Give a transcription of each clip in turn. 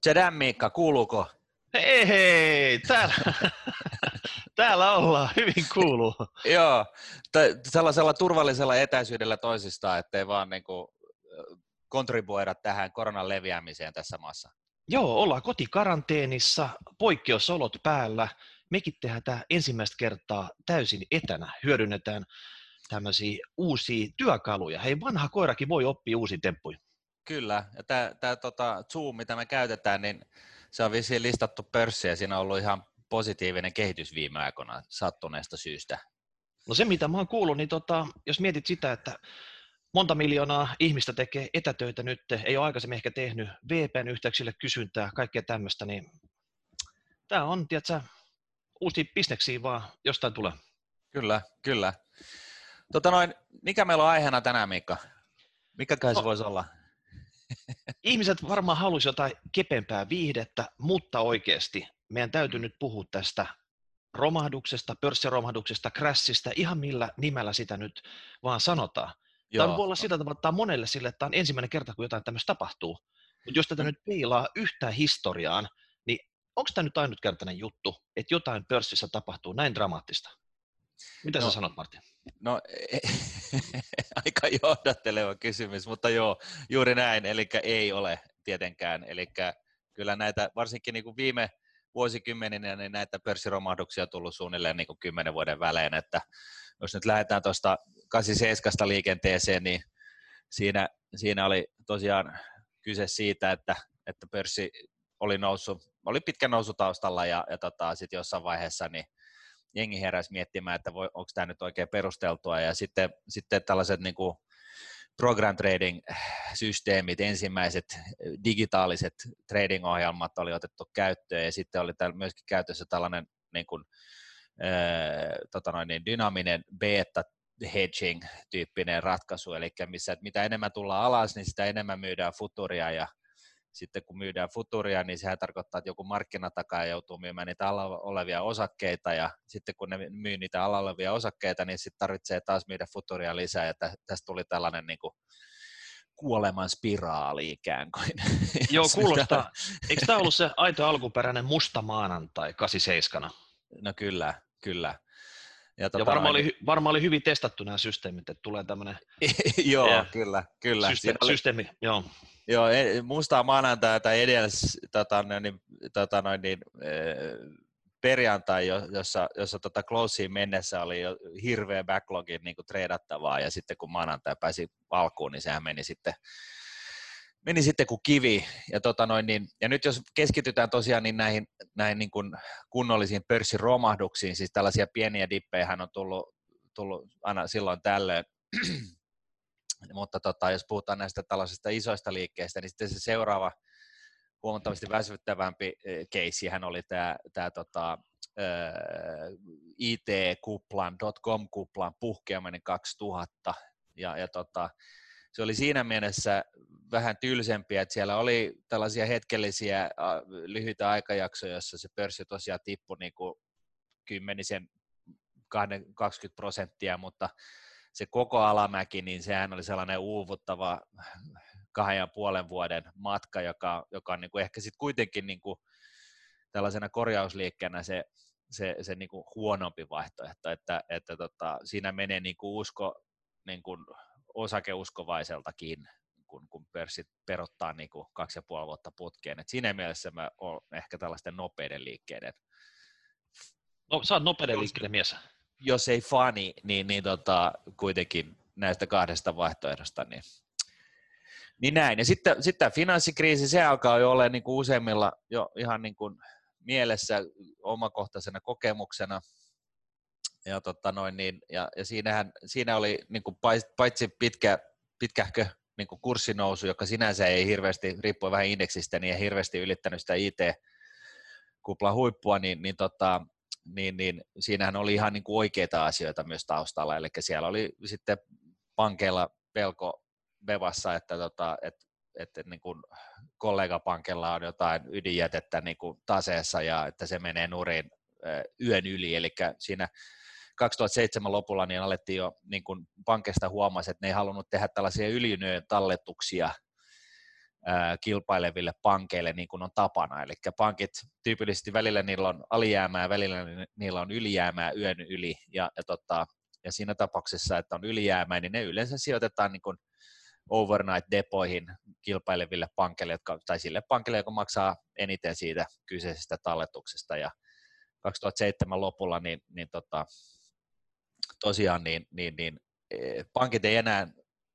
Tsedän Miikka, kuuluuko? Hei hei, täällä, täällä ollaan, hyvin kuuluu. Joo, t- sellaisella turvallisella etäisyydellä toisistaan, ettei vaan niin kuin, kontribuoida tähän koronan leviämiseen tässä maassa. Joo, ollaan kotikaranteenissa, poikkeusolot päällä. Mekin tehdään tämä ensimmäistä kertaa täysin etänä. Hyödynnetään tämmöisiä uusia työkaluja. Hei, vanha koirakin voi oppia uusia temppuja. Kyllä, ja tämä tota, Zoom, mitä me käytetään, niin se on vissiin listattu pörssiä. Siinä on ollut ihan positiivinen kehitys viime aikoina sattuneesta syystä. No se, mitä mä oon kuullut, niin tota, jos mietit sitä, että monta miljoonaa ihmistä tekee etätöitä nyt, ei ole aikaisemmin ehkä tehnyt VPN-yhteyksille kysyntää, kaikkea tämmöistä, niin tämä on, tiedätkö, uusia bisneksiä vaan jostain tulee. Kyllä, kyllä. Tota noin, mikä meillä on aiheena tänään, Mikka? Mikä se no, voisi olla? Ihmiset varmaan haluaisi jotain kepempää viihdettä, mutta oikeasti meidän täytyy nyt puhua tästä romahduksesta, pörssiromahduksesta, crashista, ihan millä nimellä sitä nyt vaan sanotaan. Joo. Tämä voi olla sitä tavalla, että tämä on monelle sille, että tämä on ensimmäinen kerta, kun jotain tämmöistä tapahtuu. Mutta jos tätä mm. nyt peilaa yhtään historiaan, niin onko tämä nyt ainutkertainen juttu, että jotain pörssissä tapahtuu näin dramaattista? Mitä no, sä sanot, Martin? No, aika johdatteleva kysymys, mutta joo, juuri näin, eli ei ole tietenkään. Eli kyllä näitä, varsinkin niin kuin viime vuosikymmeninä, niin näitä pörssiromahduksia on tullut suunnilleen niin kuin kymmenen vuoden välein, että jos nyt lähdetään tuosta 87 liikenteeseen, niin siinä, siinä oli tosiaan kyse siitä, että, että pörssi oli noussut, oli pitkä nousu taustalla ja, ja tota, sitten jossain vaiheessa niin jengi heräsi miettimään, että voi, onko tämä nyt oikein perusteltua, ja sitten, sitten tällaiset niin kuin program trading-systeemit, ensimmäiset digitaaliset trading-ohjelmat oli otettu käyttöön, ja sitten oli täällä myöskin käytössä tällainen niin kuin, ää, tota noin, niin dynaaminen beta hedging-tyyppinen ratkaisu, eli missä, mitä enemmän tullaan alas, niin sitä enemmän myydään futuria, ja sitten kun myydään futuria, niin sehän tarkoittaa, että joku markkinatakaa joutuu myymään niitä alla olevia osakkeita, ja sitten kun ne myy niitä alla olevia osakkeita, niin sitten tarvitsee taas myydä futuria lisää, ja tästä tuli tällainen niin kuin kuoleman spiraali ikään kuin. Joo, kuulostaa. Eikö tämä ollut se aito alkuperäinen musta maanantai 87? No kyllä, kyllä. Ja, tota, ja varmaan, oli, varmaan oli hyvin testattu nämä systeemit, että tulee tämmöinen joo, ja, kyllä, kyllä. Syste- oli, systeemi, joo. Joo, e, mustaa maanantaita edellis tota, niin, tota, noin, niin, e, perjantai, jossa, jossa tota closeen mennessä oli jo hirveä backlogin niin treidattavaa, ja sitten kun maanantai pääsi alkuun, niin sehän meni sitten, meni sitten kuin kivi. Ja, tota noin, niin, ja nyt jos keskitytään tosiaan niin näihin, näihin niin kuin kunnollisiin pörssiromahduksiin, siis tällaisia pieniä dippejä on tullut, tullut aina silloin tällöin, mutta tota, jos puhutaan näistä tällaisista isoista liikkeistä, niin sitten se seuraava huomattavasti väsyttävämpi keissihän oli tämä, tämä tota, IT-kuplan, dotcom-kuplan puhkeaminen 2000, ja, ja tota, se oli siinä mielessä vähän tylsempiä, että siellä oli tällaisia hetkellisiä lyhyitä aikajaksoja, joissa se pörssi tosiaan tippui niin kuin kymmenisen 20 prosenttia, mutta se koko alamäki, niin sehän oli sellainen uuvuttava kahden ja puolen vuoden matka, joka, joka on niin kuin ehkä sitten kuitenkin niin kuin tällaisena korjausliikkeenä se, se, se niin kuin huonompi vaihtoehto, että, että tota, siinä menee niin kuin usko niin kuin osakeuskovaiseltakin, kun, kun pörssit perottaa niin kuin kaksi ja puoli vuotta putkeen. Et siinä mielessä mä olen ehkä tällaisten nopeiden liikkeiden. No, sä oot nopeiden liikkeiden mies jos ei fani, niin, niin tota, kuitenkin näistä kahdesta vaihtoehdosta, niin, niin näin. Ja sitten, sitten tämä finanssikriisi, se alkaa jo olla niin kuin useimmilla jo ihan niin kuin mielessä omakohtaisena kokemuksena. Ja, tota noin, niin, ja, ja siinähän, siinä oli niin kuin paitsi pitkä, pitkähkö niin kuin kurssinousu, joka sinänsä ei hirveästi, riippuen vähän indeksistä, niin ei hirveästi ylittänyt sitä IT-kuplan huippua, niin, niin tota, niin, niin siinähän oli ihan niin kuin oikeita asioita myös taustalla, eli siellä oli sitten pankeilla pelko bevassa, että, tota, että, että niin kuin kollegapankilla on jotain ydinjätettä niin kuin taseessa ja että se menee nurin yön yli, eli siinä 2007 lopulla niin alettiin jo niin kuin pankista huomasi, että ne ei halunnut tehdä tällaisia ylinöön talletuksia kilpaileville pankeille niin kuin on tapana. Eli pankit tyypillisesti välillä niillä on alijäämää, välillä niillä on ylijäämää yön yli, ja, ja, tota, ja siinä tapauksessa, että on ylijäämää, niin ne yleensä sijoitetaan niin kuin overnight-depoihin kilpaileville pankeille, jotka, tai sille pankille, joka maksaa eniten siitä kyseisestä talletuksesta, ja 2007 lopulla niin, niin tota, tosiaan niin, niin, niin, e, pankit ei enää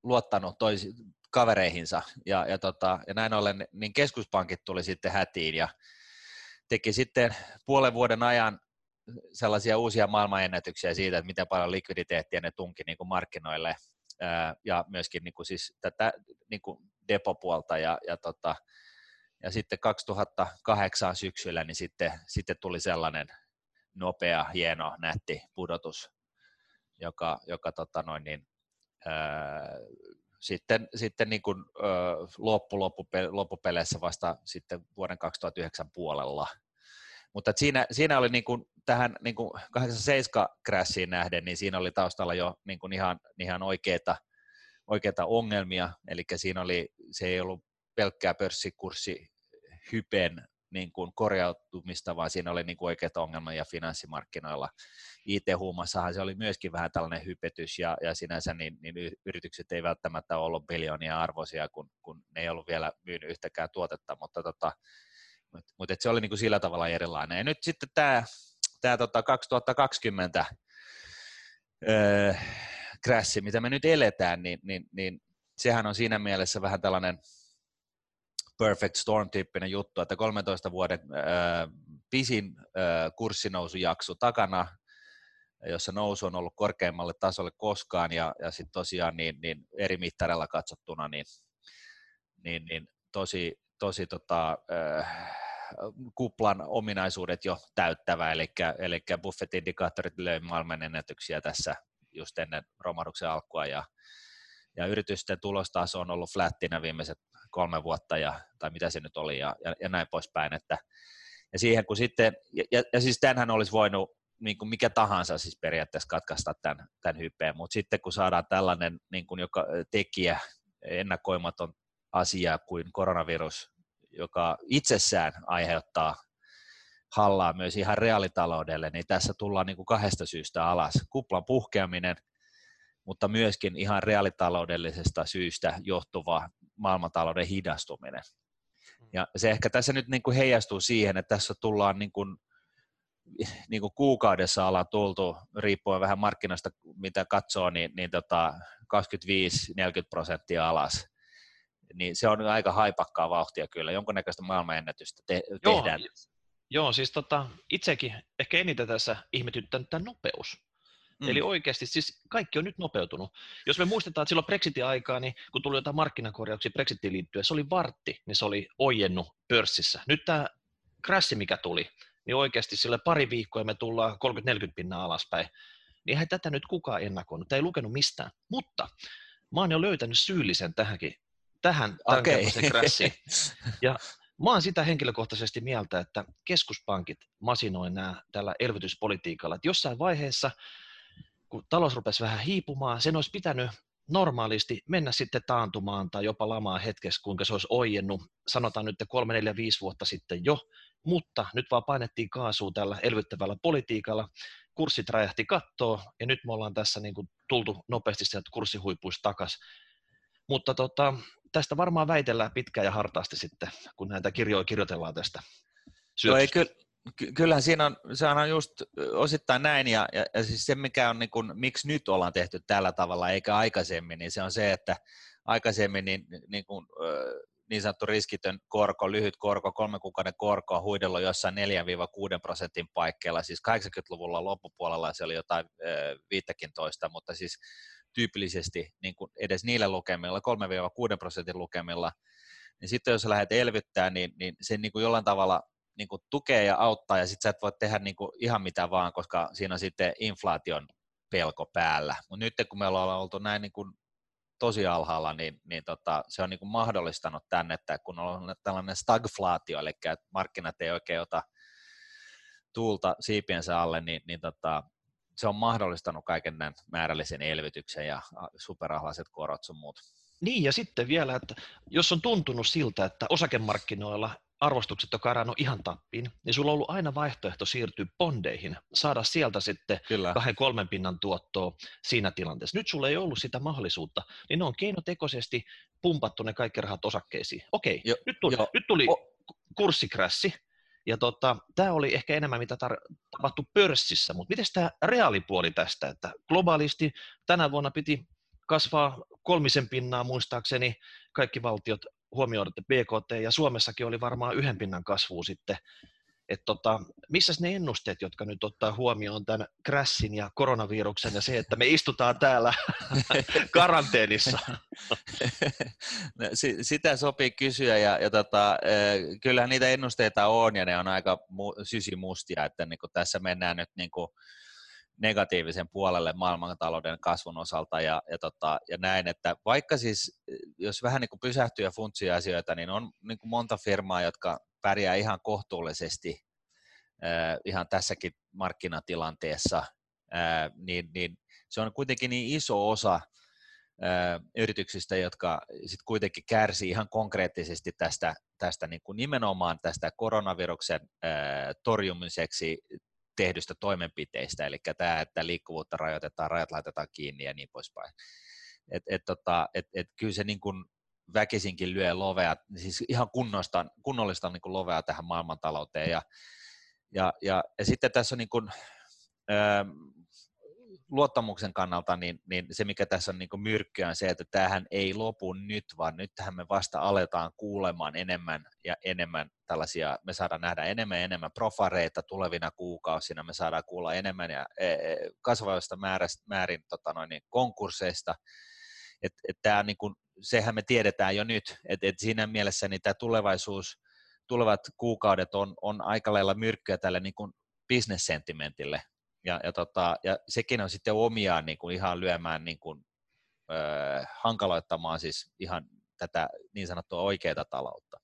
luottanut toisi, kavereihinsa, ja, ja, tota, ja näin ollen niin keskuspankit tuli sitten hätiin, ja teki sitten puolen vuoden ajan sellaisia uusia maailmanennätyksiä siitä, että miten paljon likviditeettiä ne tunki niin kuin markkinoille, ja myöskin niin kuin siis tätä niin kuin depopuolta, ja, ja, tota, ja sitten 2008 syksyllä niin sitten, sitten tuli sellainen nopea, hieno, nätti pudotus, joka, joka tota noin, niin, ää, sitten, sitten niin kuin, ö, loppu, loppupe, loppupeleissä vasta sitten vuoden 2009 puolella. Mutta siinä, siinä oli niin kuin, tähän niin kuin 87 crashiin nähden, niin siinä oli taustalla jo niin kuin ihan, ihan oikeita, oikeita ongelmia, eli siinä oli, se ei ollut pelkkää pörssikurssi hypen niin kuin korjautumista, vaan siinä oli niin kuin oikeita ongelmia finanssimarkkinoilla. IT-huumassahan se oli myöskin vähän tällainen hypetys, ja, ja sinänsä niin, niin yritykset ei välttämättä ollut biljoonia arvoisia, kun, kun ne ei ollut vielä myynyt yhtäkään tuotetta, mutta, tota, mutta, mutta se oli niin kuin sillä tavalla erilainen. Ja nyt sitten tämä, tämä tota 2020 öö, crash, mitä me nyt eletään, niin, niin, niin sehän on siinä mielessä vähän tällainen perfect storm-tyyppinen juttu, että 13 vuoden äh, pisin äh, kurssinousujakso takana, jossa nousu on ollut korkeimmalle tasolle koskaan, ja, ja sitten tosiaan niin, niin eri mittarilla katsottuna, niin, niin, niin tosi, tosi tota, äh, kuplan ominaisuudet jo täyttävä, eli, eli Buffett-indikaattorit löi maailmanennätyksiä tässä just ennen romahduksen alkua, ja, ja yritysten tulostaso on ollut flattina viimeiset kolme vuotta, ja, tai mitä se nyt oli, ja, ja, ja näin poispäin, että ja siihen kun sitten, ja, ja, ja siis tämähän olisi voinut niin kuin mikä tahansa siis periaatteessa katkaista tämän, tämän hypeen, mutta sitten kun saadaan tällainen niin kuin joka tekijä, ennakoimaton asia kuin koronavirus, joka itsessään aiheuttaa hallaa myös ihan reaalitaloudelle, niin tässä tullaan niin kuin kahdesta syystä alas. Kuplan puhkeaminen, mutta myöskin ihan reaalitaloudellisesta syystä johtuva maailmantalouden hidastuminen. Mm. Ja se ehkä tässä nyt niin kuin heijastuu siihen, että tässä tullaan niin kuin niin kuin kuukaudessa ollaan tultu, riippuen vähän markkinasta, mitä katsoo, niin, niin tota 25-40 prosenttia alas. Niin se on aika haipakkaa vauhtia kyllä. Jonkunnäköistä maailmanennätystä te- joo, tehdään. Joo, siis tota, itsekin ehkä eniten tässä ihmetyttänyt tämä nopeus. Mm. Eli oikeasti siis kaikki on nyt nopeutunut. Jos me muistetaan, että silloin Brexitin aikaa, niin kun tuli jotain markkinakorjauksia Brexitiin liittyen, se oli vartti, niin se oli ojennut pörssissä. Nyt tämä crash, mikä tuli, niin oikeasti sille pari viikkoa me tullaan 30-40 pinnaa alaspäin. Niin eihän tätä nyt kukaan ennakoinut, ei lukenut mistään. Mutta mä oon jo löytänyt syyllisen tähänkin, tähän okay. crashiin. Ja Mä oon sitä henkilökohtaisesti mieltä, että keskuspankit masinoi nämä tällä elvytyspolitiikalla. Että jossain vaiheessa, kun talous rupesi vähän hiipumaan, sen olisi pitänyt normaalisti mennä sitten taantumaan tai jopa lamaan hetkessä, kuinka se olisi ojennut, sanotaan nyt 3, 4, 5 vuotta sitten jo, mutta nyt vaan painettiin kaasua tällä elvyttävällä politiikalla, kurssit räjähti kattoon ja nyt me ollaan tässä niin kuin tultu nopeasti sieltä kurssihuipuista takaisin. Mutta tota, tästä varmaan väitellään pitkään ja hartaasti sitten, kun näitä kirjoja kirjoitellaan tästä No ei, ky- ky- kyllähän siinä on, se on just osittain näin, ja, ja, ja siis se mikä on, niin kuin, miksi nyt ollaan tehty tällä tavalla eikä aikaisemmin, niin se on se, että aikaisemmin niin, niin kuin, niin sanottu riskitön korko, lyhyt korko, kolmen kuukauden korko on huidellut jossain 4-6 prosentin paikkeilla. Siis 80-luvulla loppupuolella se oli jotain 15, mutta siis tyypillisesti niin kuin edes niillä lukemilla, 3-6 prosentin lukemilla, niin sitten jos lähdet elvyttää, niin, niin se niin kuin jollain tavalla niin kuin tukee ja auttaa, ja sitten sä et voi tehdä niin kuin ihan mitä vaan, koska siinä on sitten inflaation pelko päällä. Mutta nyt kun me ollaan oltu näin niin kuin tosi alhaalla, niin, niin tota, se on niin kuin mahdollistanut tänne, että kun on tällainen stagflaatio, eli markkinat ei oikein ota tuulta siipiensä alle, niin, niin tota, se on mahdollistanut kaiken tämän määrällisen elvytyksen ja superalhaiset korot sun muut. Niin, ja sitten vielä, että jos on tuntunut siltä, että osakemarkkinoilla arvostukset on karannut ihan tappiin, niin sulla on ollut aina vaihtoehto siirtyä bondeihin, saada sieltä sitten Kyllä. kahden kolmen pinnan tuottoa siinä tilanteessa. Nyt sulla ei ollut sitä mahdollisuutta, niin ne on keinotekoisesti pumpattu ne kaikki rahat osakkeisiin. Okei, jo, nyt tuli, jo. nyt tuli o- kurssikrassi, ja tota, tämä oli ehkä enemmän mitä tar- tapahtui pörssissä, mutta miten tämä reaalipuoli tästä, että globaalisti tänä vuonna piti kasvaa kolmisen pinnaa muistaakseni kaikki valtiot huomioidatte BKT, ja Suomessakin oli varmaan yhden pinnan kasvu sitten. Et tota, missä ne ennusteet, jotka nyt ottaa huomioon tämän crashin ja koronaviruksen ja se, että me istutaan täällä karanteenissa? No, sitä sopii kysyä ja, ja tota, kyllähän niitä ennusteita on ja ne on aika sysimustia, että niin tässä mennään nyt niin kuin negatiivisen puolelle maailmantalouden kasvun osalta ja, ja, tota, ja näin, että vaikka siis, jos vähän niin kuin pysähtyy ja funtsii asioita, niin on niin kuin monta firmaa, jotka pärjää ihan kohtuullisesti äh, ihan tässäkin markkinatilanteessa, äh, niin, niin se on kuitenkin niin iso osa äh, yrityksistä, jotka sit kuitenkin kärsii ihan konkreettisesti tästä, tästä niin kuin nimenomaan tästä koronaviruksen torjumiseksi tehdystä toimenpiteistä, eli tämä, että liikkuvuutta rajoitetaan, rajat laitetaan kiinni ja niin poispäin. Et, et, tota, et, et kyllä se niin kuin väkisinkin lyö lovea, siis ihan kunnosta, kunnollista niin kuin lovea tähän maailmantalouteen. Ja, ja, ja, ja sitten tässä on niin kuin, ö, luottamuksen kannalta, niin, niin se mikä tässä on niin myrkkyä on se, että tämähän ei lopu nyt, vaan nythän me vasta aletaan kuulemaan enemmän ja enemmän tällaisia, me saadaan nähdä enemmän ja enemmän profareita tulevina kuukausina, me saadaan kuulla enemmän ja e, e, kasvavasta määrästä, määrin tota noin, niin konkursseista, että et tämä niin kuin, sehän me tiedetään jo nyt, että et siinä mielessä niin tämä tulevaisuus, tulevat kuukaudet on, on aika lailla myrkkyä tälle niin kuin bisnessentimentille, ja, ja, tota, ja sekin on sitten omiaan niin kuin ihan lyömään, niin kuin, ö, hankaloittamaan siis ihan tätä niin sanottua oikeaa taloutta.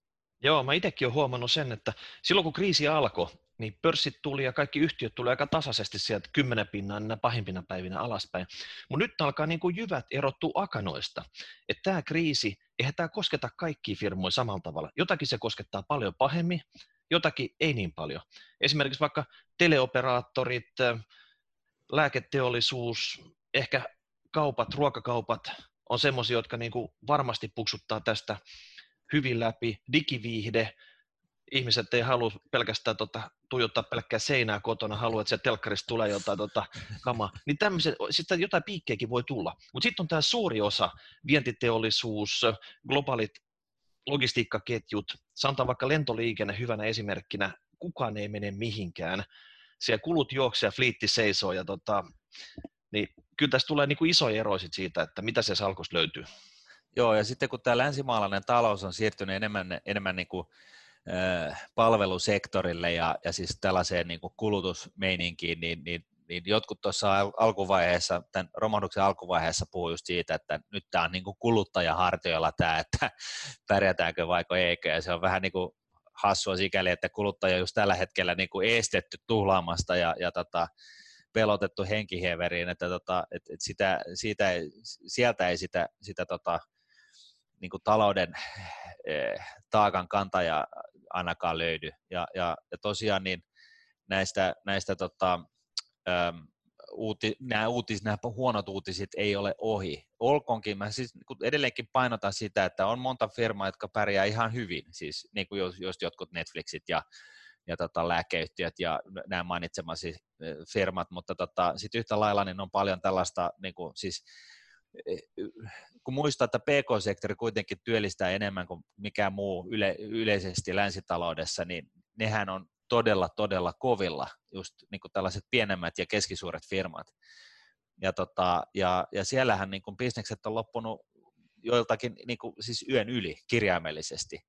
Joo, mä itsekin olen huomannut sen, että silloin kun kriisi alkoi, niin pörssit tuli ja kaikki yhtiöt tuli aika tasaisesti sieltä kymmenen pinnan pahimpina päivinä alaspäin. Mutta nyt alkaa niin kuin jyvät erottua akanoista. Että tämä kriisi, eihän tämä kosketa kaikkia firmoja samalla tavalla. Jotakin se koskettaa paljon pahemmin, jotakin ei niin paljon. Esimerkiksi vaikka teleoperaattorit, lääketeollisuus, ehkä kaupat, ruokakaupat on semmoisia, jotka niin kuin varmasti puksuttaa tästä hyvin läpi. Digiviihde, ihmiset ei halua pelkästään tota, tuijottaa pelkkää seinää kotona, haluaa, että se telkkarista tulee jotain tota, kamaa. Niin tämmöiset, sitten jotain piikkejäkin voi tulla. Mutta sitten on tämä suuri osa, vientiteollisuus, globaalit logistiikkaketjut, sanotaan vaikka lentoliikenne hyvänä esimerkkinä, kukaan ei mene mihinkään. Siellä kulut juoksee ja fliitti seisoo, ja tota, niin kyllä tässä tulee niin kuin eroja siitä, että mitä se salkus löytyy. Joo, ja sitten kun tämä länsimaalainen talous on siirtynyt enemmän, enemmän niin kuin, äh, palvelusektorille ja, ja siis tällaiseen niin kuin kulutusmeininkiin, niin, niin niin jotkut tuossa alkuvaiheessa, tämän romahduksen alkuvaiheessa puhuu just siitä, että nyt tämä on niin kuin kuluttajahartioilla tämä, että pärjätäänkö vaiko eikö, ja se on vähän niin kuin hassua sikäli, että kuluttaja just tällä hetkellä niin kuin estetty tuhlaamasta ja, ja tota, pelotettu henkiheveriin, että tota, et, et sitä, siitä ei, sieltä ei sitä, sitä tota, niin kuin talouden eh, taakan kantaja ainakaan löydy. Ja, ja, ja tosiaan niin näistä, näistä tota, uuti, nämä, uutis, nämä huonot uutiset ei ole ohi. Olkoonkin, mä siis edelleenkin painotan sitä, että on monta firmaa, jotka pärjää ihan hyvin, siis niin kuin jos, jos jotkut Netflixit ja, ja tota, lääkeyhtiöt ja nämä mainitsemasi firmat, mutta tota, sitten yhtä lailla niin on paljon tällaista, niin kuin, siis, e, kun muistaa, että PK-sektori kuitenkin työllistää enemmän kuin mikään muu yle, yleisesti länsitaloudessa, niin nehän on todella, todella kovilla, just niin kuin tällaiset pienemmät ja keskisuuret firmat. Ja, tota, ja, ja siellähän niin kuin bisnekset on loppunut joiltakin niin kuin, siis yön yli kirjaimellisesti.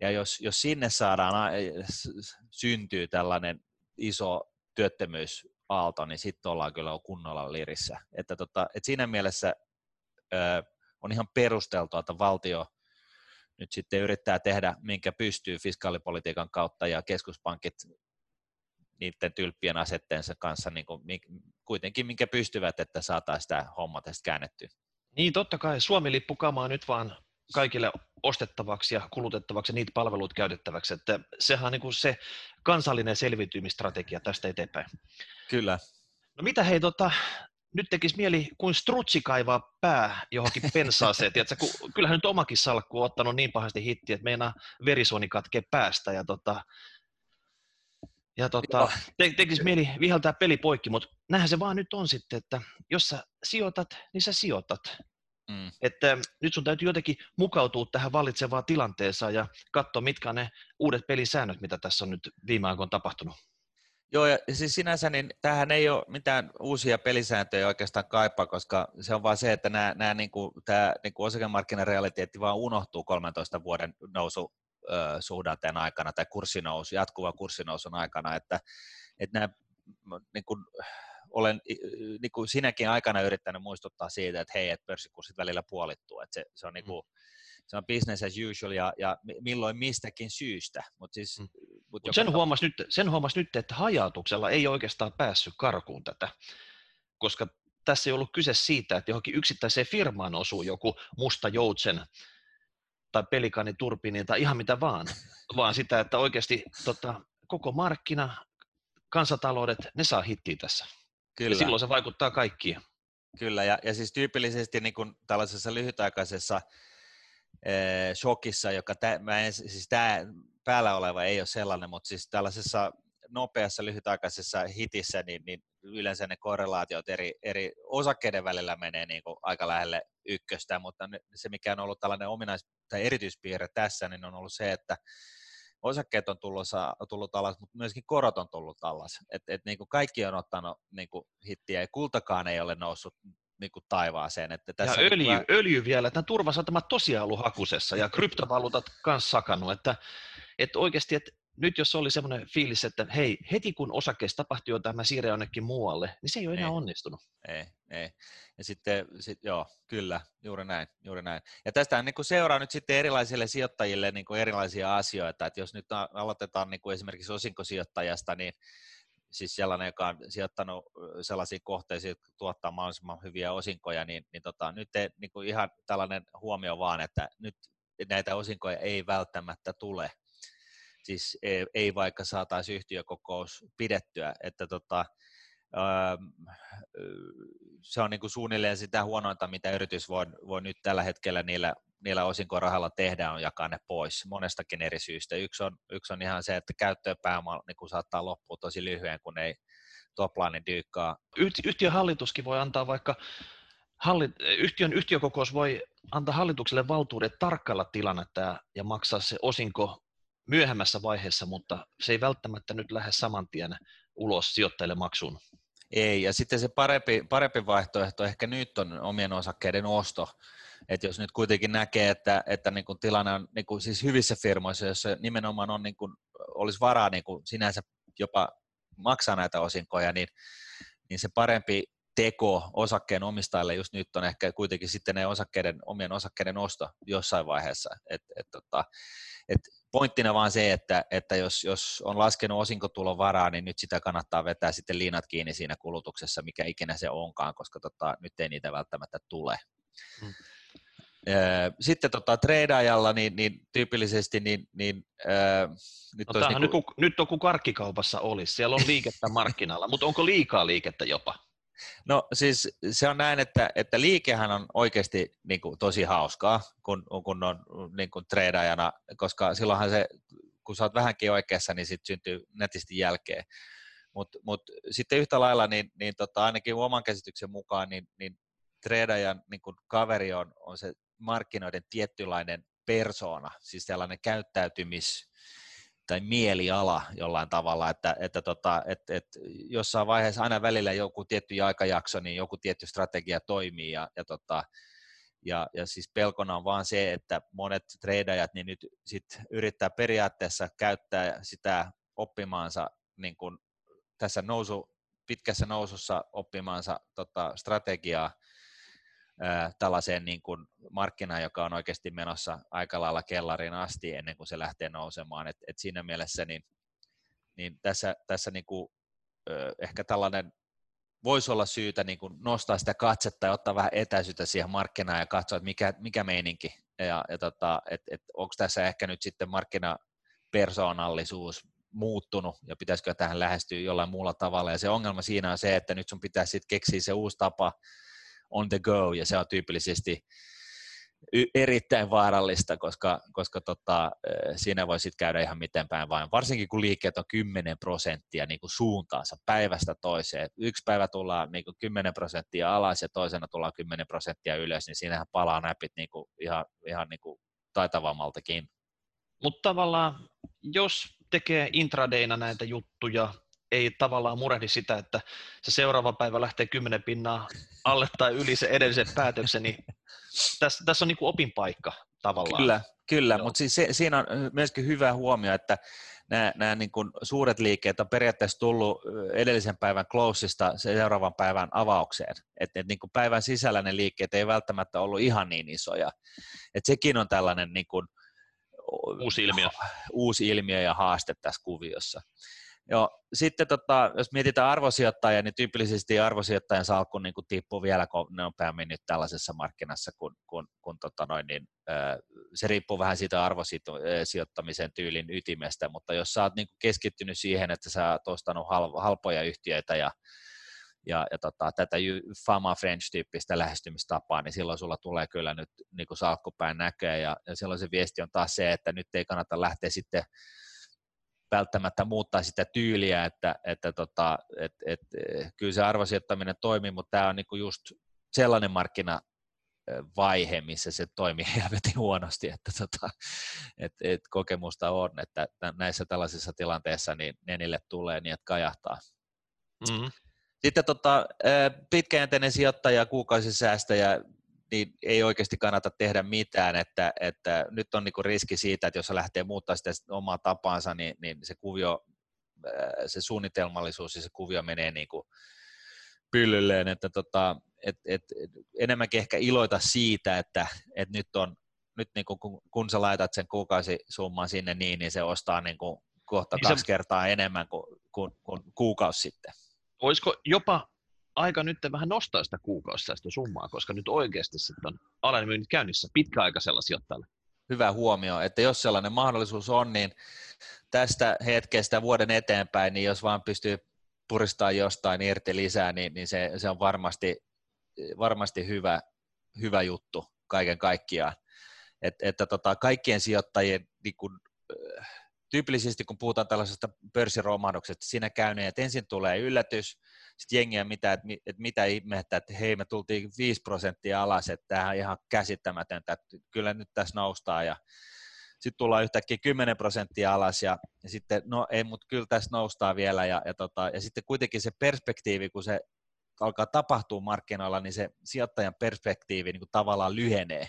Ja jos, jos sinne saadaan, syntyy tällainen iso työttömyysaalto, niin sitten ollaan kyllä kunnolla lirissä. Että tota, et siinä mielessä ö, on ihan perusteltua, että valtio nyt sitten yrittää tehdä, minkä pystyy fiskaalipolitiikan kautta ja keskuspankit niiden tylppien asetteensa kanssa niin kuin, kuitenkin minkä pystyvät, että saataisiin sitä homma tästä käännettyä. Niin, totta kai Suomi-lippu kamaa nyt vaan kaikille ostettavaksi ja kulutettavaksi ja niitä palveluita käytettäväksi. Että sehän on niin kuin se kansallinen selviytymistrategia tästä eteenpäin. Kyllä. No mitä hei, tota, nyt tekisi mieli kuin strutsi kaivaa pää johonkin pensaaseen. Tiedätkö, kun, kyllähän nyt omakin salkku on ottanut niin pahasti hittiä, että meinaa verisuoni katkee päästä. Ja, tota, ja tota, te, tekisi mieli viheltää peli poikki, mutta näinhän se vaan nyt on sitten, että jos sä sijoitat, niin sä sijoitat. Mm. Että nyt sun täytyy jotenkin mukautua tähän vallitsevaan tilanteeseen ja katsoa, mitkä on ne uudet pelisäännöt, mitä tässä on nyt viime aikoina tapahtunut. Joo, ja siis sinänsä niin tähän ei ole mitään uusia pelisääntöjä oikeastaan kaipaa, koska se on vaan se, että nämä, nämä niin kuin, tämä niin kuin osakemarkkinarealiteetti vaan unohtuu 13 vuoden nousu suhdanteen aikana tai kurssinousu, jatkuva kurssinousun aikana, että, että nämä, niin kuin, olen niin kuin sinäkin aikana yrittänyt muistuttaa siitä, että hei, että pörssikurssit välillä puolittuu, että se, se on niin kuin, se on business as usual ja, ja milloin mistäkin syystä. Mut siis, mm. Mut mut sen, huomasi nyt, sen huomasi nyt, että hajautuksella ei oikeastaan päässyt karkuun tätä, koska tässä ei ollut kyse siitä, että johonkin yksittäiseen firmaan osuu joku musta joutsen tai pelikani turbiini tai ihan mitä vaan, vaan sitä, että oikeasti tota, koko markkina, kansantaloudet, ne saa hittiä tässä. Kyllä. Ja silloin se vaikuttaa kaikkiin. Kyllä, ja, ja siis tyypillisesti niin kuin tällaisessa lyhytaikaisessa eh, shokissa, joka tä, mä en, siis tämä päällä oleva ei ole sellainen, mutta siis tällaisessa nopeassa lyhytaikaisessa hitissä, niin, niin yleensä ne korrelaatiot eri, eri osakkeiden välillä menee niin kuin aika lähelle ykköstä, mutta se mikä on ollut tällainen ominais- tai erityispiirre tässä, niin on ollut se, että osakkeet on tullut, tullut alas, mutta myöskin korot on tullut alas. Et, et niin kuin kaikki on ottanut niin kuin hittiä ja kultakaan ei ole noussut niin kuin taivaaseen. Että tässä ja öljy, vähän... öljy vielä, että turvasatamat tosiaan ollut hakusessa ja kryptovaluutat kanssa sakannut, että, että oikeasti, että nyt jos oli semmoinen fiilis, että hei, heti kun osakkeessa tapahtui jotain, mä siirrän jonnekin muualle, niin se ei ole enää ei, onnistunut. Ei, ei. Ja sitten, sit, joo, kyllä, juuri näin, juuri näin. Ja tästä niin kuin seuraa nyt sitten erilaisille sijoittajille niin kuin erilaisia asioita, että jos nyt aloitetaan niin kuin esimerkiksi osinkosijoittajasta, niin siis sellainen, joka on sijoittanut sellaisiin kohteisiin, jotka tuottaa mahdollisimman hyviä osinkoja, niin, niin tota, nyt te, niin kuin ihan tällainen huomio vaan, että nyt näitä osinkoja ei välttämättä tule siis ei, ei vaikka saataisiin yhtiökokous pidettyä, että tota, se on niin kuin suunnilleen sitä huonointa, mitä yritys voi, voi nyt tällä hetkellä niillä, niillä osinkorahalla tehdä, on jakaa ne pois monestakin eri syystä. Yksi on, yksi on ihan se, että käyttöpääoma niin kuin saattaa loppua tosi lyhyen, kun ei toplaani dyykkaa. Yhtiön hallituskin voi antaa vaikka hallit, yhtiön yhtiökokous voi antaa hallitukselle valtuudet tarkkailla tilannetta ja maksaa se osinko myöhemmässä vaiheessa, mutta se ei välttämättä nyt lähde saman tien ulos sijoittajille maksuun. Ei, ja sitten se parempi, parempi vaihtoehto ehkä nyt on omien osakkeiden osto. että jos nyt kuitenkin näkee, että, että niin kuin tilanne on niin kuin siis hyvissä firmoissa, joissa nimenomaan on, niin kuin, olisi varaa niin kuin sinänsä jopa maksaa näitä osinkoja, niin, niin se parempi teko osakkeen omistajille just nyt on ehkä kuitenkin sitten ne osakkeiden, omien osakkeiden osto jossain vaiheessa. Et, et, tota, et pointtina vaan se, että, että jos, jos on laskenut osinkotulon varaa, niin nyt sitä kannattaa vetää sitten liinat kiinni siinä kulutuksessa, mikä ikinä se onkaan, koska tota, nyt ei niitä välttämättä tule. Hmm. Sitten tota, treidaajalla niin, niin tyypillisesti niin, niin, äh, nyt, no, niin kuin... nyt, nyt on kuin karkkikaupassa olisi, siellä on liikettä markkinalla, mutta onko liikaa liikettä jopa? No siis se on näin, että, että liikehän on oikeasti niin kuin, tosi hauskaa, kun, kun on niin kuin, treidaajana, koska silloinhan se, kun sä oot vähänkin oikeassa, niin sitten syntyy netisti jälkeen. Mutta mut sitten yhtä lailla, niin, niin tota, ainakin oman käsityksen mukaan, niin, niin treidaajan niin kuin kaveri on, on se markkinoiden tietynlainen persoona, siis sellainen käyttäytymis, tai mieliala jollain tavalla, että, että, tota, että, että jossain vaiheessa aina välillä joku tietty aikajakso, niin joku tietty strategia toimii ja, ja, tota, ja, ja siis pelkona on vaan se, että monet treidajat niin nyt sit yrittää periaatteessa käyttää sitä oppimaansa niin kuin tässä nousu, pitkässä nousussa oppimaansa tota, strategiaa tällaiseen niin kuin markkinaan, joka on oikeasti menossa aika lailla kellariin asti ennen kuin se lähtee nousemaan. Et, et siinä mielessä niin, niin tässä, tässä niin kuin, ehkä tällainen voisi olla syytä niin kuin nostaa sitä katsetta ja ottaa vähän etäisyyttä siihen markkinaan ja katsoa, että mikä, mikä meininki. Ja, ja tota, et, et onko tässä ehkä nyt sitten markkinapersoonallisuus muuttunut ja pitäisikö tähän lähestyä jollain muulla tavalla. Ja se ongelma siinä on se, että nyt sun pitää sitten keksiä se uusi tapa on the go, ja se on tyypillisesti erittäin vaarallista, koska, koska tota, siinä voi sitten käydä ihan miten päin vain, varsinkin kun liikkeet on 10 prosenttia niin kuin suuntaansa päivästä toiseen. Yksi päivä tullaan niin kuin 10 prosenttia alas ja toisena tullaan 10 prosenttia ylös, niin siinähän palaa näpit niin kuin ihan, ihan niin kuin taitavammaltakin. Mutta tavallaan, jos tekee intradayna näitä juttuja, ei tavallaan murehdi sitä, että se seuraava päivä lähtee kymmenen pinnaa alle tai yli se edellisen päätöksen, niin tässä, tässä on niin kuin opinpaikka tavallaan. Kyllä, kyllä mutta siis se, siinä on myöskin hyvä huomio, että nämä, nämä niin kuin suuret liikkeet on periaatteessa tullut edellisen päivän closeista seuraavan päivän avaukseen. Että et niin kuin päivän sisällä ne liikkeet ei välttämättä ollut ihan niin isoja. Et sekin on tällainen niin kuin, uusi ilmiö. uusi ilmiö ja haaste tässä kuviossa. Joo, sitten tota, jos mietitään arvosijoittajia, niin tyypillisesti arvosijoittajan salkku niin kuin tippuu vielä nopeammin nyt tällaisessa markkinassa, kun, kun, kun tota noin, niin, se riippuu vähän siitä arvosijoittamisen tyylin ytimestä, mutta jos sä oot niin kuin keskittynyt siihen, että sä oot ostanut halpoja yhtiöitä ja, ja, ja tota, tätä Fama French-tyyppistä lähestymistapaa, niin silloin sulla tulee kyllä nyt niin kuin salkkupään näköä, ja, ja silloin se viesti on taas se, että nyt ei kannata lähteä sitten välttämättä muuttaa sitä tyyliä, että, että tota, et, et, kyllä se arvosijoittaminen toimii, mutta tämä on niinku just sellainen markkina, vaihe, missä se toimii helvetin huonosti, että tota, et, et kokemusta on, että näissä tällaisissa tilanteissa niin ne niille tulee niin, että kajahtaa. Mm-hmm. Sitten tota, pitkäjänteinen sijoittaja, kuukausisäästäjä, niin ei oikeasti kannata tehdä mitään, että, että nyt on niinku riski siitä, että jos se lähtee muuttaa sitä omaa tapaansa, niin, niin se kuvio, se suunnitelmallisuus ja se kuvio menee niinku pyllylleen, että tota, et, et, enemmänkin ehkä iloita siitä, että et nyt on nyt niin kun, kun sä laitat sen kuukausisumman sinne niin, niin se ostaa niin kuin kohta niin kaksi se... kertaa enemmän kuin, kuin, kuin kuukausi sitten. Olisiko jopa aika nyt vähän nostaa sitä kuukausisäästö summaa, koska nyt oikeasti sitten on alenmyynnit käynnissä pitkäaikaisella sijoittajalle. Hyvä huomio, että jos sellainen mahdollisuus on, niin tästä hetkestä vuoden eteenpäin, niin jos vaan pystyy puristaa jostain irti lisää, niin, niin se, se on varmasti, varmasti hyvä, hyvä juttu kaiken kaikkiaan. Et, että tota, kaikkien sijoittajien niin kun, tyypillisesti kun puhutaan tällaisesta pörssiromahduksesta, siinä käyneen, että ensin tulee yllätys, sitten jengiä mitä, että, että mitä ihmettä, että hei me tultiin 5 prosenttia alas, että tämä on ihan käsittämätöntä, että kyllä nyt tässä noustaan ja sitten tullaan yhtäkkiä 10 prosenttia alas ja, ja sitten no ei, mutta kyllä tässä noustaan vielä ja, ja, tota, ja sitten kuitenkin se perspektiivi, kun se alkaa tapahtua markkinoilla, niin se sijoittajan perspektiivi niin kuin tavallaan lyhenee.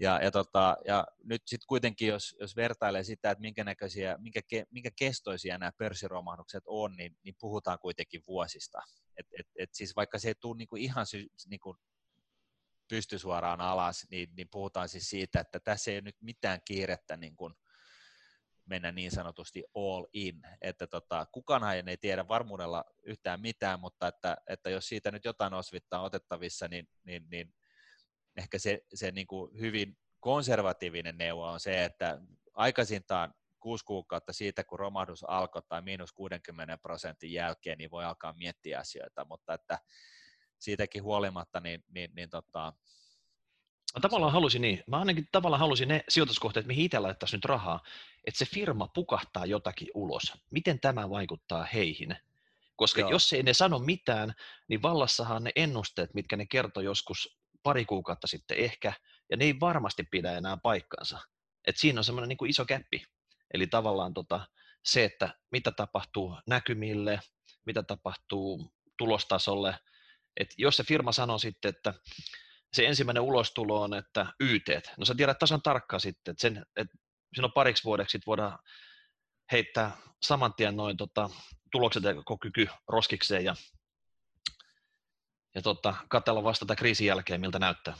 Ja, ja, tota, ja nyt sitten kuitenkin, jos, jos vertailee sitä, että minkä näköisiä, minkä, ke, minkä kestoisia nämä pörssiromahdukset on, niin, niin puhutaan kuitenkin vuosista. Et, et, et siis vaikka se ei tule niinku ihan sy, niinku pysty suoraan alas, niin, niin puhutaan siis siitä, että tässä ei ole nyt mitään kiirettä niin kuin mennä niin sanotusti all in, että tota, kukaan ei tiedä varmuudella yhtään mitään, mutta että, että jos siitä nyt jotain osvittaa otettavissa, niin, niin, niin ehkä se, se niin kuin hyvin konservatiivinen neuvo on se, että aikaisintaan kuusi kuukautta siitä, kun romahdus alkoi tai miinus 60 prosentin jälkeen, niin voi alkaa miettiä asioita, mutta että siitäkin huolimatta, niin, niin, niin tota, Mä tavallaan halusin niin, mä ainakin tavallaan halusin ne sijoituskohteet, mihin itse laittaisi nyt rahaa, että se firma pukahtaa jotakin ulos. Miten tämä vaikuttaa heihin? Koska Joo. jos ei ne sano mitään, niin vallassahan ne ennusteet, mitkä ne kertoi joskus pari kuukautta sitten ehkä, ja ne ei varmasti pidä enää paikkansa. Et siinä on semmoinen niin iso käppi. Eli tavallaan tota, se, että mitä tapahtuu näkymille, mitä tapahtuu tulostasolle. Et jos se firma sanoo sitten, että se ensimmäinen ulostulo on, että YT, no sä tiedät tasan tarkkaan sitten, että, sen, että silloin pariksi vuodeksi voidaan heittää saman tien noin tota, tulokset ja kyky roskikseen ja ja tota, katsella vasta tätä kriisin jälkeen, miltä näyttää.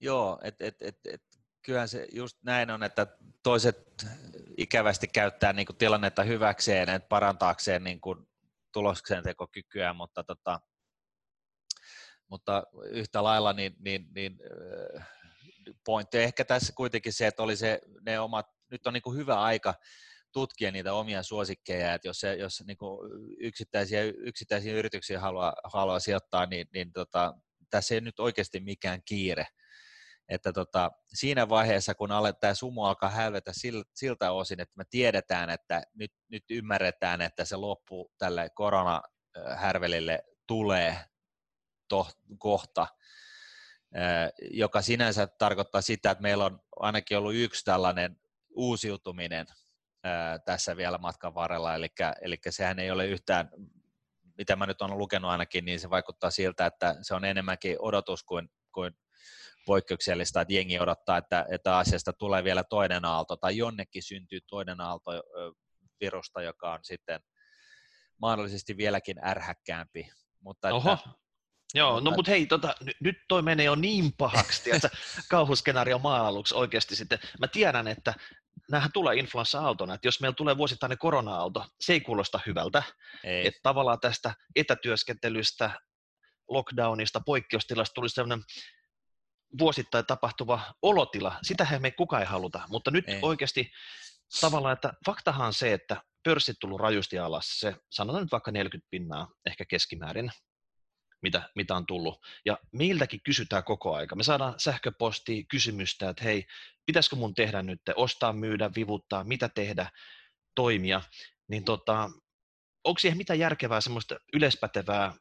Joo, et, et, et, et, kyllähän se just näin on, että toiset ikävästi käyttää niin kuin tilannetta hyväkseen, että parantaakseen niin kuin tuloksentekokykyä, mutta, tota, mutta yhtä lailla niin, niin, niin pointti ehkä tässä kuitenkin se, että oli se, ne omat, nyt on niin kuin hyvä aika tutkia niitä omia suosikkeja, että jos, se, jos niin kuin yksittäisiä, yksittäisiä yrityksiä haluaa, haluaa sijoittaa, niin, niin tota, tässä ei nyt oikeasti mikään kiire. Että tota, siinä vaiheessa, kun tämä sumu alkaa hävetä siltä osin, että me tiedetään, että nyt, nyt ymmärretään, että se loppu tälle koronahärvelille tulee to, kohta, joka sinänsä tarkoittaa sitä, että meillä on ainakin ollut yksi tällainen uusiutuminen tässä vielä matkan varrella, eli, eli sehän ei ole yhtään, mitä mä nyt olen lukenut ainakin, niin se vaikuttaa siltä, että se on enemmänkin odotus kuin, kuin poikkeuksellista, että jengi odottaa, että, että asiasta tulee vielä toinen aalto, tai jonnekin syntyy toinen aalto virusta, joka on sitten mahdollisesti vieläkin ärhäkkäämpi. Mutta Oho. Että, Joo, no mutta hei, tota, nyt toi menee jo niin pahaksi, tiedätkö, kauhuskenaario maa-aluksi oikeasti sitten. Mä tiedän, että näähän tulee influenssa-aaltona, että jos meillä tulee vuosittainen korona-aalto, se ei kuulosta hyvältä. Ei. Että tavallaan tästä etätyöskentelystä, lockdownista, poikkeustilasta tulisi sellainen vuosittain tapahtuva olotila. Sitähän me kukaan ei haluta, mutta nyt ei. oikeasti tavallaan, että faktahan on se, että pörssit tullut rajusti alas, se sanotaan nyt vaikka 40 pinnaa ehkä keskimäärin, mitä, mitä on tullut. Ja meiltäkin kysytään koko aika. Me saadaan sähköpostia kysymystä, että hei, pitäisikö mun tehdä nyt, ostaa, myydä, vivuttaa, mitä tehdä, toimia. Niin tota, onko siihen mitään järkevää semmoista yleispätevää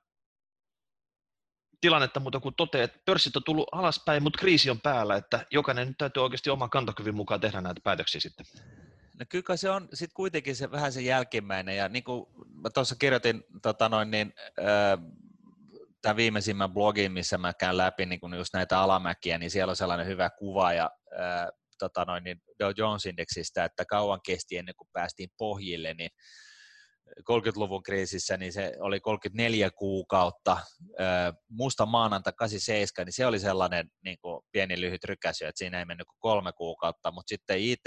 tilannetta mutta kun toteaa, että pörssit on tullut alaspäin, mutta kriisi on päällä, että jokainen nyt täytyy oikeasti oman kantokyvyn mukaan tehdä näitä päätöksiä sitten. No kyllä se on sitten kuitenkin se, vähän se jälkimmäinen, ja niin kuin mä tuossa kirjoitin tota noin, niin, tämän viimeisimmän blogin, missä mä käyn läpi niin kuin just näitä alamäkiä, niin siellä on sellainen hyvä kuva ja ää, tota noin, niin Dow Jones-indeksistä, että kauan kesti ennen kuin päästiin pohjille, niin 30-luvun kriisissä, niin se oli 34 kuukautta, musta maananta 87, niin se oli sellainen niin kuin pieni lyhyt rykäsy, että siinä ei mennyt kuin kolme kuukautta, mutta sitten IT,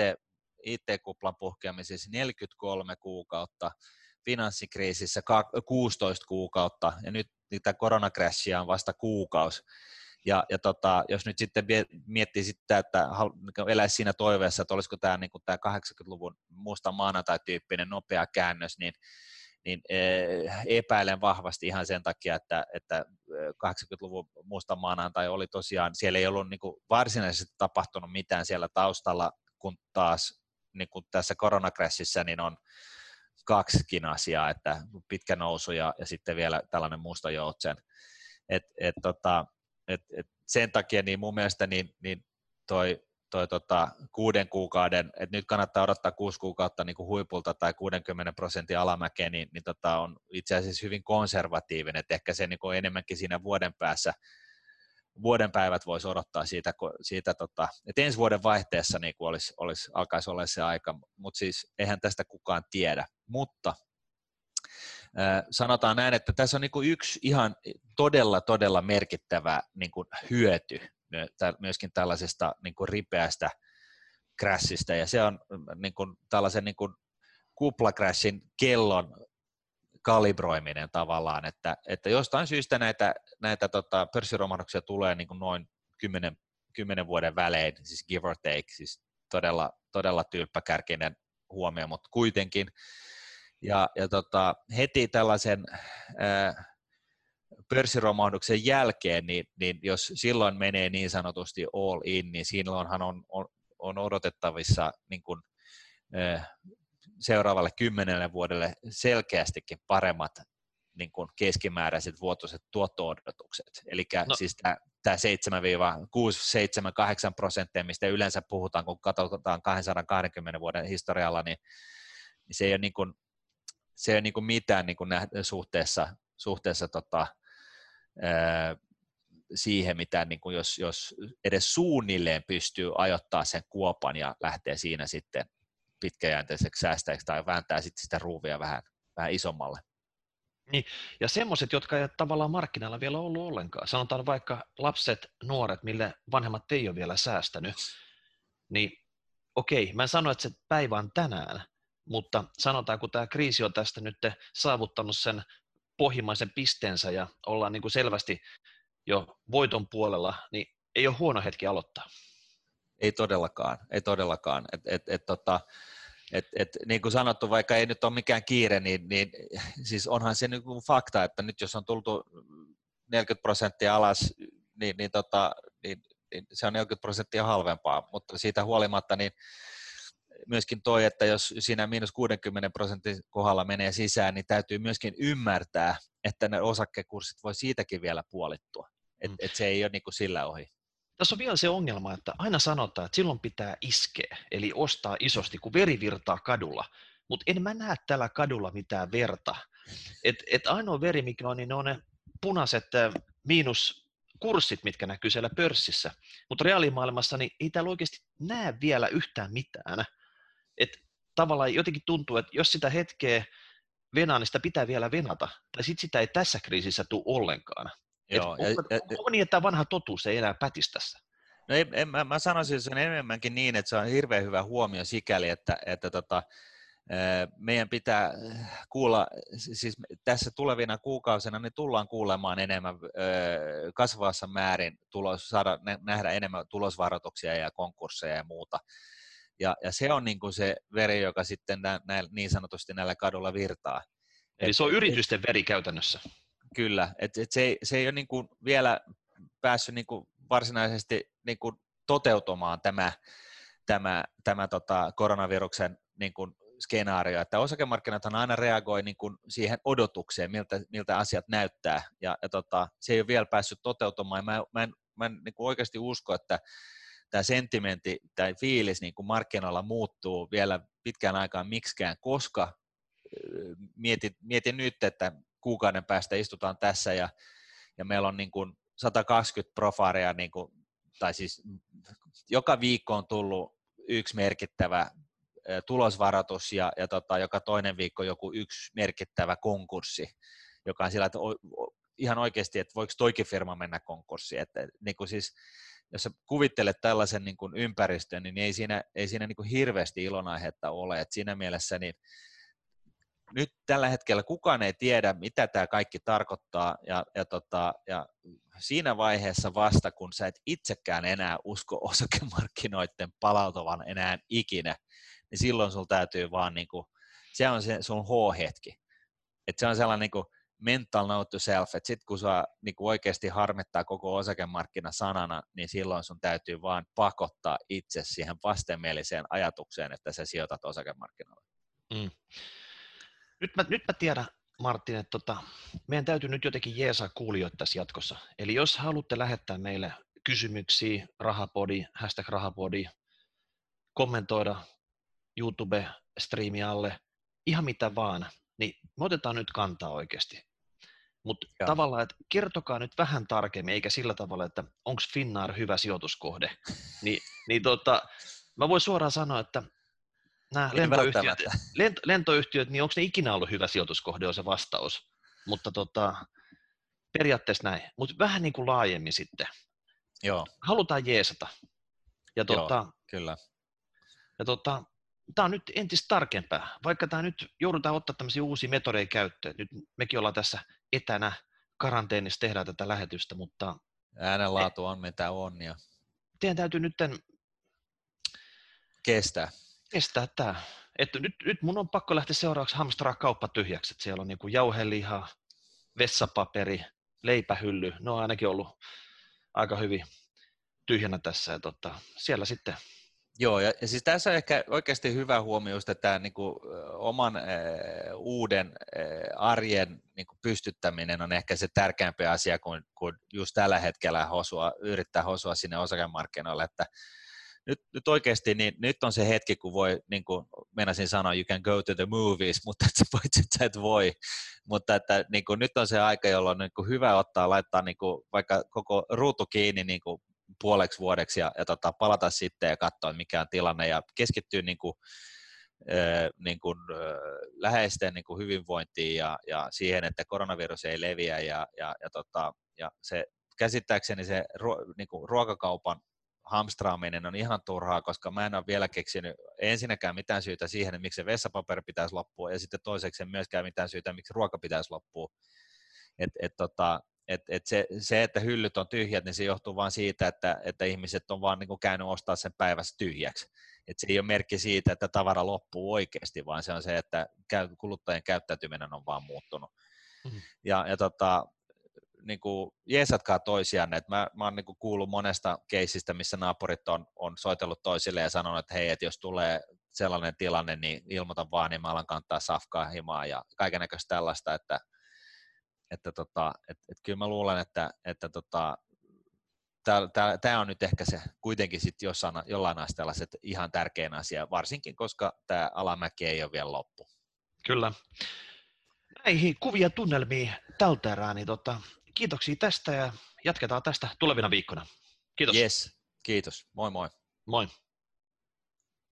IT-kuplan puhkeamisessa 43 kuukautta, finanssikriisissä 16 kuukautta, ja nyt niitä koronakrashia on vasta kuukausi. Ja, ja tota, jos nyt sitten miettii sitä, että niin eläisi siinä toiveessa, että olisiko tämä, niin tämä 80-luvun musta maanantai-tyyppinen nopea käännös, niin, niin eh, epäilen vahvasti ihan sen takia, että, että 80-luvun musta maanantai oli tosiaan, siellä ei ollut niin varsinaisesti tapahtunut mitään siellä taustalla, kun taas niin kuin tässä koronakressissä niin on kaksikin asiaa, että pitkä nousu ja, ja sitten vielä tällainen musta joutsen. Et, et, tota, et, et sen takia niin mun mielestä niin, niin toi, toi tota, kuuden kuukauden, että nyt kannattaa odottaa kuusi kuukautta niin kuin huipulta tai 60 prosentin alamäkeä, niin, niin tota, on itse asiassa hyvin konservatiivinen, että ehkä se niin kuin enemmänkin siinä vuoden päässä vuoden päivät voisi odottaa siitä, siitä tota, että ensi vuoden vaihteessa niin kuin olisi, olisi, alkaisi olla se aika, mutta siis eihän tästä kukaan tiedä. Mutta sanotaan näin, että tässä on niin kuin yksi ihan todella, todella merkittävä niin kuin hyöty myöskin tällaisesta niin kuin ripeästä crashista, ja se on niin kuin, tällaisen niin kuin kellon kalibroiminen tavallaan, että, että jostain syystä näitä, näitä tota, pörssiromahduksia tulee niin kuin noin 10, 10 vuoden välein, siis give or take, siis todella, todella tylppäkärkinen huomio, mutta kuitenkin. Ja, ja tota, heti tällaisen ää, pörssiromahduksen jälkeen, niin, niin jos silloin menee niin sanotusti all in, niin silloinhan on, on, on odotettavissa niin kuin, ää, seuraavalle kymmenelle vuodelle selkeästikin paremmat niin kuin keskimääräiset vuotuiset tuotto-odotukset. Eli no. siis tämä, tämä 7 6, 7, 8 prosenttia, mistä yleensä puhutaan, kun katsotaan 220 vuoden historialla, niin, niin se ei ole, niin kuin, se ei ole niin kuin mitään niin kuin suhteessa, suhteessa tota, ää, siihen, mitä niin kuin jos, jos edes suunnilleen pystyy ajoittaa sen kuopan ja lähtee siinä sitten pitkäjänteiseksi säästäjäksi tai vääntää sitten sitä ruuvia vähän, vähän isommalle. Niin, ja semmoiset, jotka ei tavallaan markkinoilla vielä ollut ollenkaan. Sanotaan vaikka lapset, nuoret, mille vanhemmat ei ole vielä säästänyt, niin okei, mä en sano, että se päivä on tänään, mutta sanotaan, kun tämä kriisi on tästä nyt saavuttanut sen pohjimmaisen pisteensä ja ollaan niin kuin selvästi jo voiton puolella, niin ei ole huono hetki aloittaa. Ei todellakaan, ei todellakaan. Et, et, et, tota, et, et, niin kuin sanottu, vaikka ei nyt ole mikään kiire, niin, niin siis onhan se niin kuin fakta, että nyt jos on tultu 40 prosenttia alas, niin, niin, tota, niin, niin se on 40 prosenttia halvempaa, mutta siitä huolimatta niin myöskin toi, että jos siinä miinus 60 prosentin kohdalla menee sisään, niin täytyy myöskin ymmärtää, että ne osakekurssit voi siitäkin vielä puolittua. Että mm. et se ei ole niin kuin sillä ohi. Tässä on vielä se ongelma, että aina sanotaan, että silloin pitää iskeä, eli ostaa isosti, kun veri virtaa kadulla. Mutta en mä näe tällä kadulla mitään verta. Et, et ainoa veri, mikä on, niin ne on ne punaiset miinus kurssit, mitkä näkyy siellä pörssissä. Mutta reaalimaailmassa niin ei täällä oikeasti näe vielä yhtään mitään. Et tavallaan jotenkin tuntuu, että jos sitä hetkeä venaa, niin sitä pitää vielä venata. Tai sitten sitä ei tässä kriisissä tule ollenkaan. Joo, Et onko, ja, onko niin, että tämä vanha totuus ei enää pätisi tässä? No ei, en, mä, mä sanoisin sen enemmänkin niin, että se on hirveän hyvä huomio sikäli, että, että tota, meidän pitää kuulla, siis tässä tulevina kuukausina niin tullaan kuulemaan enemmän kasvavassa määrin, tulos, saada nähdä enemmän tulosvaroituksia ja konkursseja ja muuta. Ja, ja se on niin kuin se veri, joka sitten nä, nä, niin sanotusti näillä kadulla virtaa. Eli se on yritysten veri käytännössä. Kyllä, et, et se, ei, se ei ole niin kuin vielä päässyt niin kuin varsinaisesti niin kuin toteutumaan tämä, tämä, tämä tota koronaviruksen niin kuin skenaario, että osakemarkkinat aina reagoi niin kuin siihen odotukseen, miltä, miltä asiat näyttää, ja, ja tota, se ei ole vielä päässyt toteutumaan. Mä, mä en, mä en niin kuin oikeasti usko, että tämä sentimentti tai fiilis niin kuin markkinoilla muuttuu vielä pitkään aikaan miksikään, koska mietin, mietin nyt, että kuukauden päästä istutaan tässä ja, ja meillä on niin kuin 120 profaria, niin kuin, tai siis joka viikko on tullut yksi merkittävä tulosvaroitus ja, ja tota, joka toinen viikko joku yksi merkittävä konkurssi, joka on sillä, että o, o, ihan oikeasti, että voiko toikin firma mennä konkurssiin. Että, niin kuin siis, jos sä kuvittelet tällaisen niin kuin ympäristön, niin ei siinä, ei siinä niin kuin hirveästi ilonaihetta ole. Et siinä mielessä niin nyt tällä hetkellä kukaan ei tiedä, mitä tämä kaikki tarkoittaa, ja, ja, tota, ja siinä vaiheessa vasta, kun sä et itsekään enää usko osakemarkkinoiden palautuvan enää ikinä, niin silloin sulla täytyy vaan, niin kuin, se on se sun H-hetki. Et se on sellainen niin kuin mental note to self, että sitten kun sua niin kuin oikeasti harmittaa koko osakemarkkina sanana, niin silloin sun täytyy vaan pakottaa itse siihen vastenmieliseen ajatukseen, että sä sijoitat osakemarkkinoille. Mm. Nyt mä, nyt mä tiedän, Martin, että tota, meidän täytyy nyt jotenkin jeesaa kuulijoita tässä jatkossa. Eli jos haluatte lähettää meille kysymyksiä, rahapodi, hashtag rahapodi, kommentoida YouTube-striimi alle, ihan mitä vaan, niin me otetaan nyt kantaa oikeasti. Mutta tavallaan, että kertokaa nyt vähän tarkemmin, eikä sillä tavalla, että onko Finnair hyvä sijoituskohde. Ni, niin tota, mä voin suoraan sanoa, että nämä lentoyhtiöt, lento, lentoyhtiöt, niin onko ne ikinä ollut hyvä sijoituskohde, on se vastaus. Mutta tota, periaatteessa näin. Mutta vähän niin kuin laajemmin sitten. Joo. Halutaan jeesata. Ja tota, Joo, kyllä. Ja tota, tämä on nyt entistä tarkempaa. Vaikka tämä nyt joudutaan ottaa tämmöisiä uusia metodeja käyttöön. Nyt mekin ollaan tässä etänä karanteenissa tehdään tätä lähetystä, mutta... Äänenlaatu on mitä on. Ja... Teidän täytyy nyt kestää kestää tämä. Että nyt, nyt mun on pakko lähteä seuraavaksi hamstraa kauppa tyhjäksi. Että siellä on niin jauheliha, vessapaperi, leipähylly. Ne on ainakin ollut aika hyvin tyhjänä tässä. Ja tota, siellä sitten Joo, ja, ja siis tässä on ehkä oikeasti hyvä huomio että tämä niin kuin, oman äh, uuden äh, arjen niin kuin pystyttäminen on ehkä se tärkeämpi asia kuin, kuin just tällä hetkellä hosua, yrittää hosua sinne osakemarkkinoille, että nyt, nyt oikeasti niin, nyt on se hetki, kun voi, niin kuin meinasin sanoa, you can go to the movies, mutta että sä, että sä et voi. Mutta että niin kuin, nyt on se aika, jolloin on niin kuin hyvä ottaa, laittaa niin kuin, vaikka koko ruutu kiinni niin kuin puoleksi vuodeksi ja, ja tota, palata sitten ja katsoa, mikä on tilanne ja keskittyä niin kuin, niin kuin, äh, läheisten niin kuin hyvinvointiin ja, ja siihen, että koronavirus ei leviä ja, ja, ja, tota, ja se käsittääkseni se niin kuin ruokakaupan hamstraaminen on ihan turhaa, koska mä en ole vielä keksinyt ensinnäkään mitään syytä siihen, että miksi se vessapaperi pitäisi loppua, ja sitten toiseksi myöskään mitään syytä, miksi ruoka pitäisi loppua. Et, et tota, et, et se, se, että hyllyt on tyhjät, niin se johtuu vain siitä, että, että ihmiset on vaan niin kuin käynyt ostaa sen päivässä tyhjäksi. Et se ei ole merkki siitä, että tavara loppuu oikeasti, vaan se on se, että kuluttajien käyttäytyminen on vaan muuttunut. Mm-hmm. Ja, ja tota, niin kuin, jeesatkaa toisiaan. Et mä, mä oon niin kuin kuullut monesta keisistä, missä naapurit on, on soitellut toisille ja sanonut, että hei, että jos tulee sellainen tilanne, niin ilmoitan vaan, niin mä alan kantaa safkaa himaa ja kaikenlaista tällaista, että, että tota, et, et kyllä mä luulen, että, että tota, tämä on nyt ehkä se kuitenkin sitten jossain, jollain asteella se ihan tärkein asia, varsinkin koska tämä alamäki ei ole vielä loppu. Kyllä. Näihin kuvia tunnelmiin tältä erää, niin tota, kiitoksia tästä ja jatketaan tästä tulevina viikkoina. Kiitos. Yes, kiitos. Moi moi. Moi.